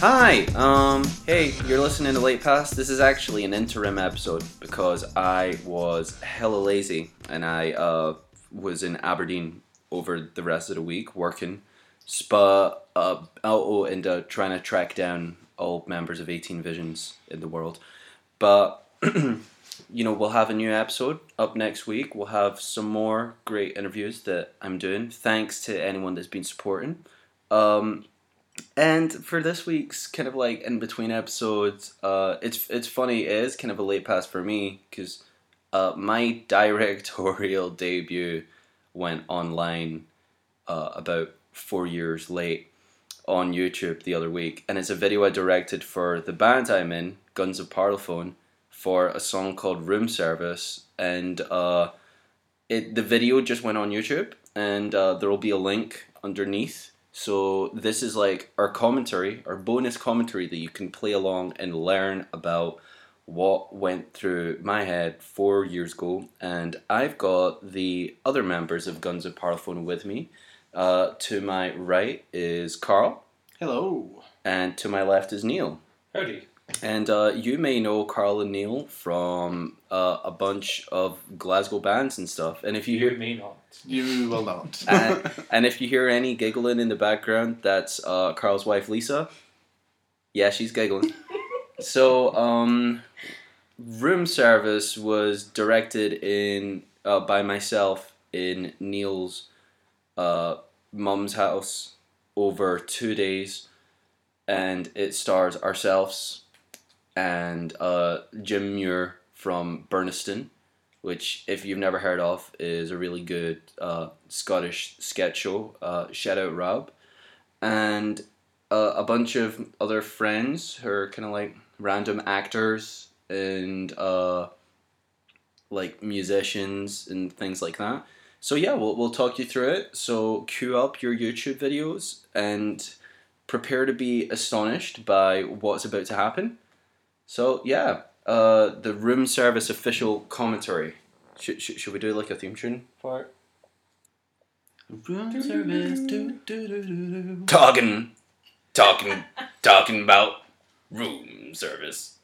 Hi. Um. Hey, you're listening to Late Pass. This is actually an interim episode because I was hella lazy and I uh was in Aberdeen over the rest of the week working, spa uh and uh, trying to track down all members of 18 Visions in the world, but. you know, we'll have a new episode up next week. We'll have some more great interviews that I'm doing. Thanks to anyone that's been supporting. Um, and for this week's kind of like in between episodes, uh, it's it's funny. It is kind of a late pass for me because uh, my directorial debut went online uh, about four years late on YouTube the other week, and it's a video I directed for the band I'm in, Guns of Parlophone, for a song called Room Service, and uh, it the video just went on YouTube, and uh, there will be a link underneath. So this is like our commentary, our bonus commentary that you can play along and learn about what went through my head four years ago. And I've got the other members of Guns of Parlophone with me. Uh, to my right is Carl, Hello. and to my left is Neil. Howdy. And uh, you may know Carl and Neil from uh, a bunch of Glasgow bands and stuff. And if you You hear may not. You will not. and, and if you hear any giggling in the background, that's uh, Carl's wife Lisa. Yeah, she's giggling. so, um, room service was directed in uh, by myself in Neil's uh, mum's house over two days, and it stars ourselves and uh, Jim Muir from Burnistoun which, if you've never heard of, is a really good uh, Scottish sketch show. Uh, shout out Rob, and uh, a bunch of other friends who are kind of like random actors and uh, like musicians and things like that. So yeah, we'll we'll talk you through it. So queue up your YouTube videos and prepare to be astonished by what's about to happen. So yeah, uh, the room service official commentary. Should, should, should we do like a theme tune for it? Room service. Do, do, do, do, do. Talking, talking, talking about room service.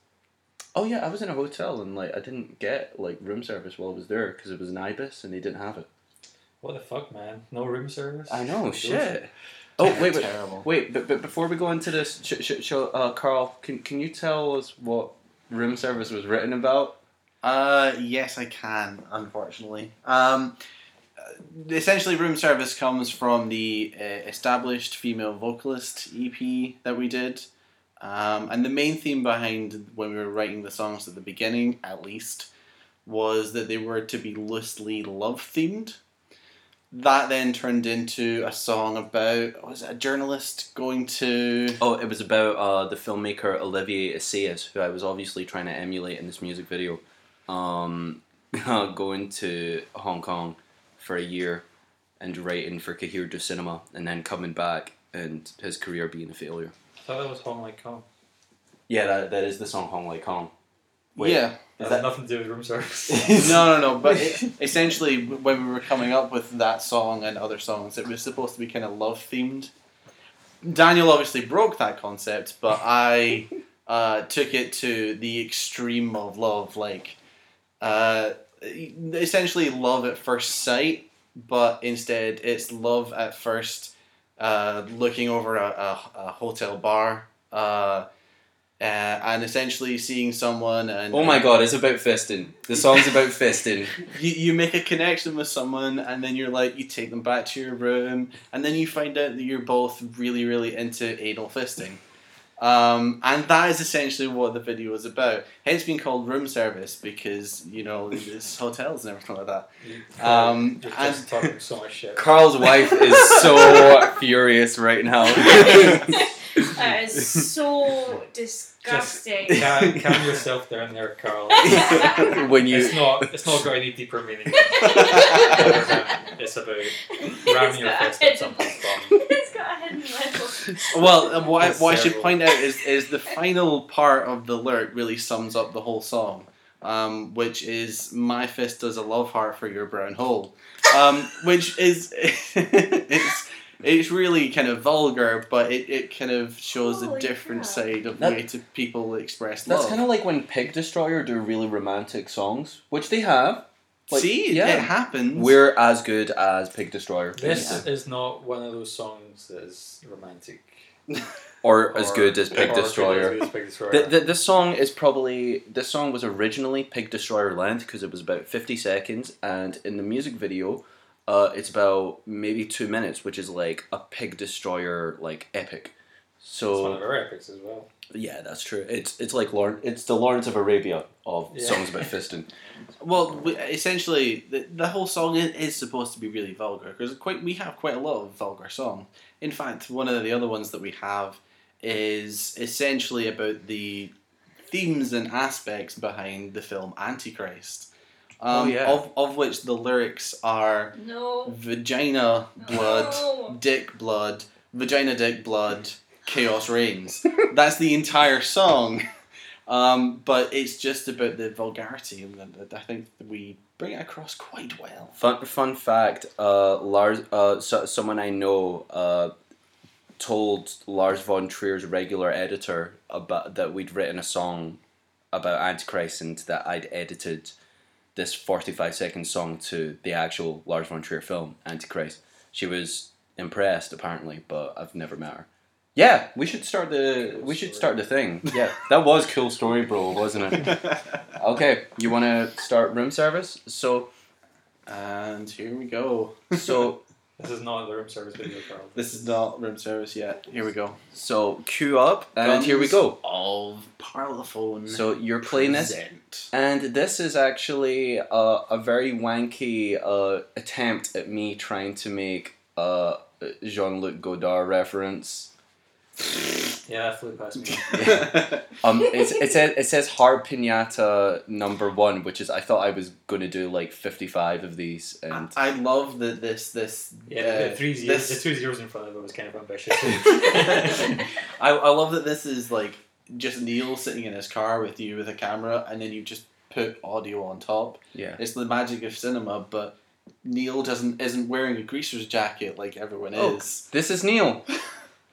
Oh yeah, I was in a hotel and like I didn't get like room service while I was there because it was an ibis and they didn't have it. What the fuck, man? No room service? I know, shit. Oh wait, wait, Terrible. wait! But, but before we go into this, sh- sh- sh- uh, Carl, can can you tell us what room service was written about? Uh, yes, I can. Unfortunately, um, essentially, room service comes from the uh, established female vocalist EP that we did, um, and the main theme behind when we were writing the songs at the beginning, at least, was that they were to be loosely love themed. That then turned into a song about was it a journalist going to Oh, it was about uh, the filmmaker Olivier Assayas, who I was obviously trying to emulate in this music video, um, going to Hong Kong for a year and writing for Cahiers du Cinema, and then coming back and his career being a failure. I thought that was hong Like Home. Yeah, that, that is the song Hong Like Hong. Wait, yeah. That Is has that- nothing to do with room service. no, no, no. But it, essentially, when we were coming up with that song and other songs, it was supposed to be kind of love themed. Daniel obviously broke that concept, but I uh, took it to the extreme of love, like uh, essentially love at first sight, but instead it's love at first uh, looking over a, a, a hotel bar. Uh, uh, and essentially seeing someone and Oh my god, it's about fisting. The song's about fisting. you, you make a connection with someone and then you're like you take them back to your room and then you find out that you're both really really into anal fisting um, and that is essentially what the video is about hence being called room service because you know there's hotels and everything like that Um, You're and- just talking so much shit. Carl's wife is so furious right now. That is so disgusting. Calm, calm yourself down there, Carl. when you It's not. It's not got any deeper meaning. it's about ramming your fist at something's bum. it's got a hidden level. well uh, what, I, what I should point out is, is the final part of the lyric really sums up the whole song um, which is my fist does a love heart for your brown hole um, which is it's It's really kind of vulgar, but it, it kind of shows a different crap. side of That- way to people express themselves. That's kind of like when Pig Destroyer do really romantic songs, which they have. like, See, yeah. it happens. We're as good as Pig Destroyer. This is not one of those songs that is romantic. or as Or- good as or Pig as good Destroyer. as Pig Destroyer. The, the, this song is probably this song was originally Pig Destroyer length because it was about fifty seconds, and in the music video, uh, it's about maybe two minutes, which is like a Pig Destroyer like epic. So it's one of our epics as well. yeah, that's true. It's it's like Lawrence, it's the Lawrence of Arabia of Yeah. songs about fisting. Well, we, essentially, the, the whole song is, is supposed to be really vulgar because quite we have quite a lot of vulgar songs. In fact, one of the other ones that we have is essentially about the themes and aspects behind the film Antichrist. Um, Oh, yeah. of, of which the lyrics are No. vagina blood, No. dick blood, vagina dick blood, chaos reigns. That's the entire song. Um, but it's just about the vulgarity, and I think we bring it across quite well. Fun fun fact: uh, Lars, uh, so, someone I know, uh, told Lars von Trier's regular editor about that we'd written a song about Antichrist and that I'd edited this forty-five second song to the actual Lars von Trier film Antichrist. She was impressed apparently, but I've never met her. Yeah, we should start the Cool we should story. start the thing. Yeah, that was cool story, bro, wasn't it? Okay, you want to start room service? So and here we go. so This is not the room service video, Carl. This is not room service yet. Here we go. So cue up, and here we Guns go. Of Parlophone. So you're playing this, and this is actually a, a very wanky uh, attempt at me trying to make a Jean Luc Godard reference. Yeah, that flew past me. Um, it's, it says it says hard pinata number one, which is I thought I was going to do like fifty five of these, and I love that this this Yeah, uh, the three zeros, this- the two zeros in front of it was kind of ambitious. I, I love that this is like just Neil sitting in his car with you with a camera, and then you just put audio on top. yeah, It's the magic of cinema, but Neil doesn't isn't wearing a greaser's jacket like everyone Oh. is. this is Neil.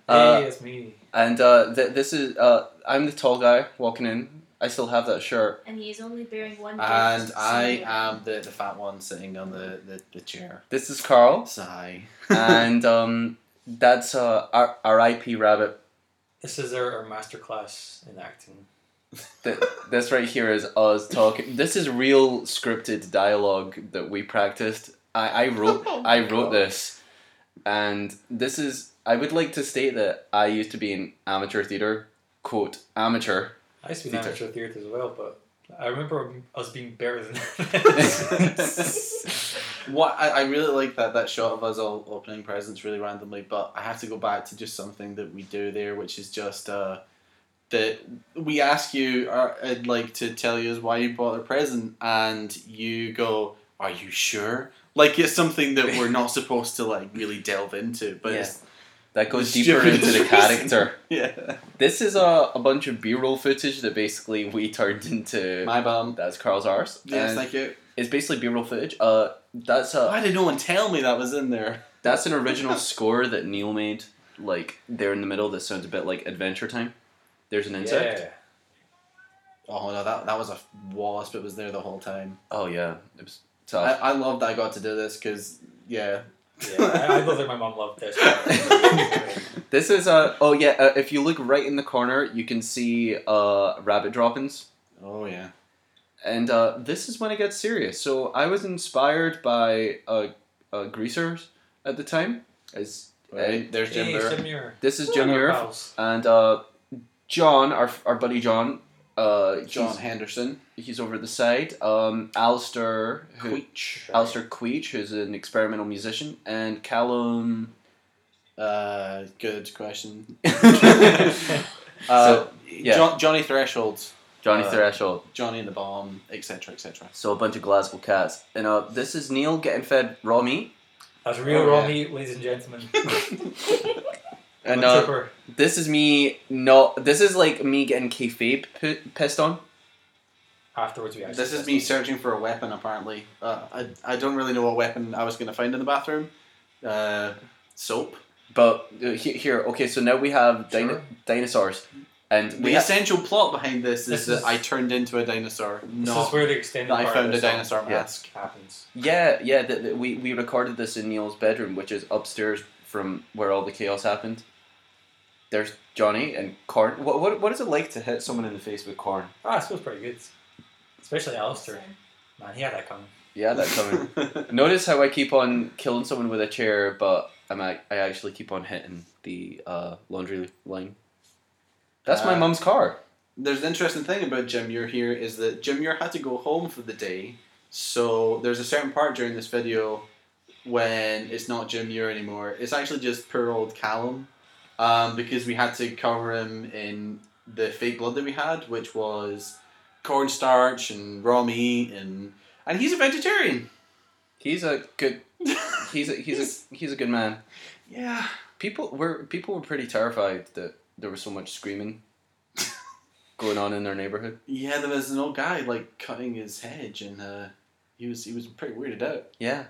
Hey, Uh, it's me. and uh, th- this is uh, I'm the tall guy walking in. I still have that shirt. And he is only bearing one And I am the, the fat one sitting on the, the, the chair. This is Carl. Sigh. and um, that's uh, our, R.I.P. Rabbit. This is our, our masterclass in acting. Th- this right here is us talking. This is real scripted dialogue that we practiced. I, I wrote Oh I wrote God. this, and this is. I would like to state that I used to be in amateur theater. Quote amateur. I used to be in Theatre. amateur theatre as well, but I remember us being better than What I, I really like that that shot of us all opening presents really randomly, but I have to go back to just something that we do there, which is just uh, that we ask you, uh, I'd like to tell you is why you bought a present, and you go, "Are you sure?" Like it's something that we're not supposed to like really delve into, but it's, That goes deeper into the character. yeah, This is a, a bunch of B-roll footage that basically we turned into. my bum. that's Carl's arse. Yes, and thank you. it's basically B-roll footage. Uh, that's a Why did no one tell me that was in there? That's an original score that Neil made. Like there in the middle, that sounds a bit like Adventure Time. There's an insect. yeah. Oh no, that that was a wasp. It was there the whole time. Oh yeah, it was I, tough. I love that I got to do this because yeah, Yeah, I, I don't think my mom loved this. this is uh oh yeah. Uh, if you look right in the corner, you can see uh rabbit droppings, oh yeah. and uh, this is when it gets serious. So I was inspired by uh, uh greasers at the time. As Right, there's Jim hey, Muir. this is Jim of Muir and uh John, our our buddy John. Uh, John he's, Henderson. he's over the side. Um, Alistair, who, Queech. Alistair Queech, who's an experimental musician, and Callum. Uh, good question. uh, Uh, yeah. John, Johnny Threshold, Johnny uh, Threshold. Johnny and the Bomb, etc., etc. So a bunch of Glasgow cats. And uh, this is Neil getting fed raw meat. That's real Oh, raw yeah. meat, ladies and gentlemen. And uh, this is me. No, this is like me getting kayfabe p- pissed on. Afterwards, we actually. This is me it. searching for a weapon. Apparently, uh, I I don't really know what weapon I was going to find in the bathroom. Uh, soap. but uh, he- here, okay, so now we have dino- Sure. dinosaurs, and The we have, essential plot behind this is This that is- I turned into a dinosaur, This not is where the extended that I found of a the song dinosaur Yeah. mask. happens. yeah, yeah, the, the, we we recorded this in Neil's bedroom, which is upstairs from where all the chaos happened. There's Johnny and corn. What what what is it like to hit someone in the face with corn? Ah, it feels pretty good. Especially Alistair. Man, he had that coming. Yeah, that coming. Notice how I keep on killing someone with a chair, but I'm ac- I actually keep on hitting the uh, laundry line. That's my Uh, mum's car. There's an interesting thing about Jim Muir here is that Jim Muir had to go home for the day, so there's a certain part during this video when it's not Jim Muir anymore. It's actually just poor old Callum, um, because we had to cover him in the fake blood that we had, which was cornstarch and raw meat, and and he's a vegetarian. He's a good. He's a he's a he's a good man. Yeah. People were people were pretty terrified that there was so much screaming going on in their neighborhood. Yeah, there was an old guy like cutting his hedge, and uh, he was he was pretty weirded out. Yeah.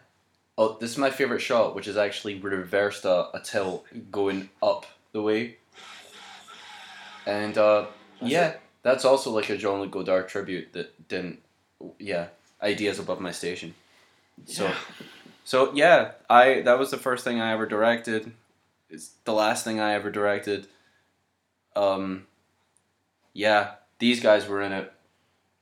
Oh, this is my favorite shot, which is actually reversed a, a tilt going up the way. And uh, That's yeah, that's also like a Jean Luc Godard tribute that didn't. Yeah, ideas above my station. So, Yeah. so yeah, I that was the first thing I ever directed. It's the last thing I ever directed. Um. Yeah, these guys were in it.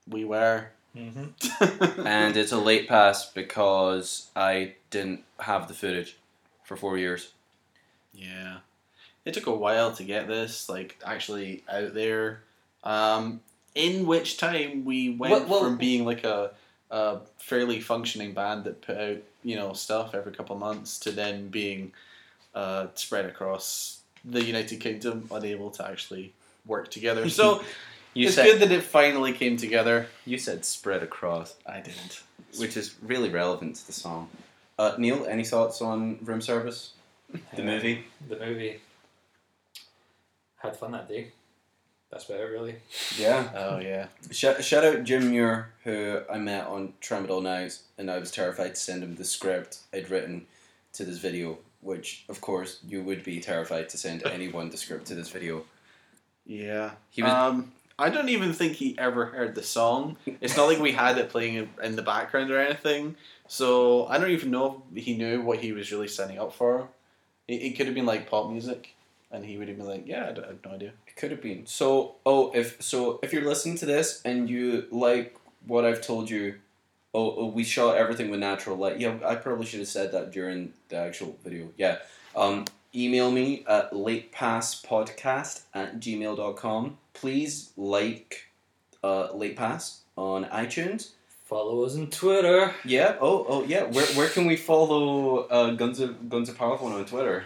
we were. Mm-hmm. and it's a late pass because I didn't have the footage for four years. Yeah. It took a while to get this, like, actually out there. Um, in which time we went Well- well- from being like a, a fairly functioning band that put out, you know, stuff every couple of months to then being uh, spread across the United Kingdom, unable to actually work together. So You it's said good that it finally came together. you said spread across, I didn't. which is really relevant to the song. Uh, Neil, any thoughts on room service, the movie? The movie. Had fun that day. That's about it, really. Yeah. Oh, yeah. Shout, shout out Jim Muir, who I met on Tramadol Nights, and I was terrified to send him the script I'd written to this video, which, of course, you would be terrified to send anyone the script to this video. Yeah. He was- Um, I don't even think he ever heard the song. It's not like we had it playing in- in the background or anything. So I don't even know if he knew what he was really signing up for. It, it could have been like pop music, and he would have been like, "Yeah, I, d- I have no idea." It could have been. So, oh, if so, if you're listening to this and you like what I've told you, oh, oh we shot everything with natural light. Yeah, I probably should have said that during the actual video. Yeah. Um, email me at latepasspodcast at gmail.com. Please like uh, Late Pass on iTunes. Follow us on Twitter. Yeah. Oh, oh, yeah. Where, where can we follow uh, Guns of Guns of Parlophone on Twitter?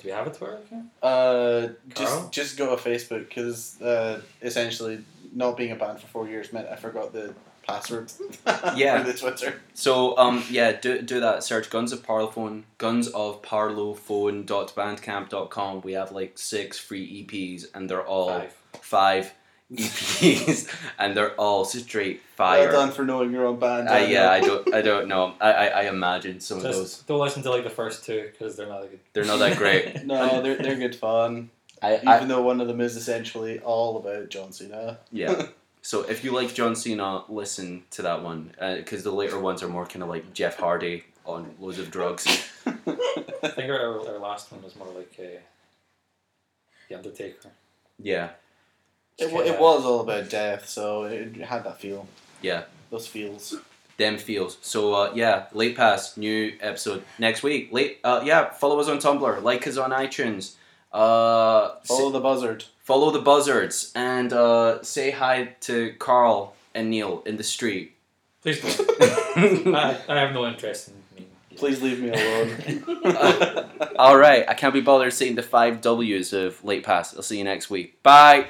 Do we have a Twitter account? Uh, just just go to Facebook because uh, essentially not being a band for four years meant I forgot the password. Yeah. for the Twitter. So um yeah, do, do that. Search Guns of Parlophone, Guns of Parlophone.bandcamp.com. We have like six free EPs and they're all Five. five EPs and they're all straight fire. Well fire. done for knowing your own band. Uh, yeah, I Daniel. don't I don't know. I, I, I imagine some of those don't listen to like the first two because they're not that good. they're not that great. No, they're they're good fun. I, Even I though one of them is essentially all about John Cena. yeah. So if you like John Cena, listen to that one because the later ones are more kind of like Jeff Hardy on loads of drugs. I think our, our last one was more like uh, The Undertaker. Yeah, It, wa- it was all about death, so it had that feel. yeah. Those feels. them feels. So uh, yeah, late pass, new episode next week. Late, uh, yeah. Follow us on Tumblr, like us on iTunes. Uh, Follow s- the buzzard. follow the buzzards and uh, say hi to Carl and Neil in the street. Please don't. I, I have no interest in. Please leave me alone. All right, I can't be bothered saying the five W's of late pass. I'll see you next week. Bye.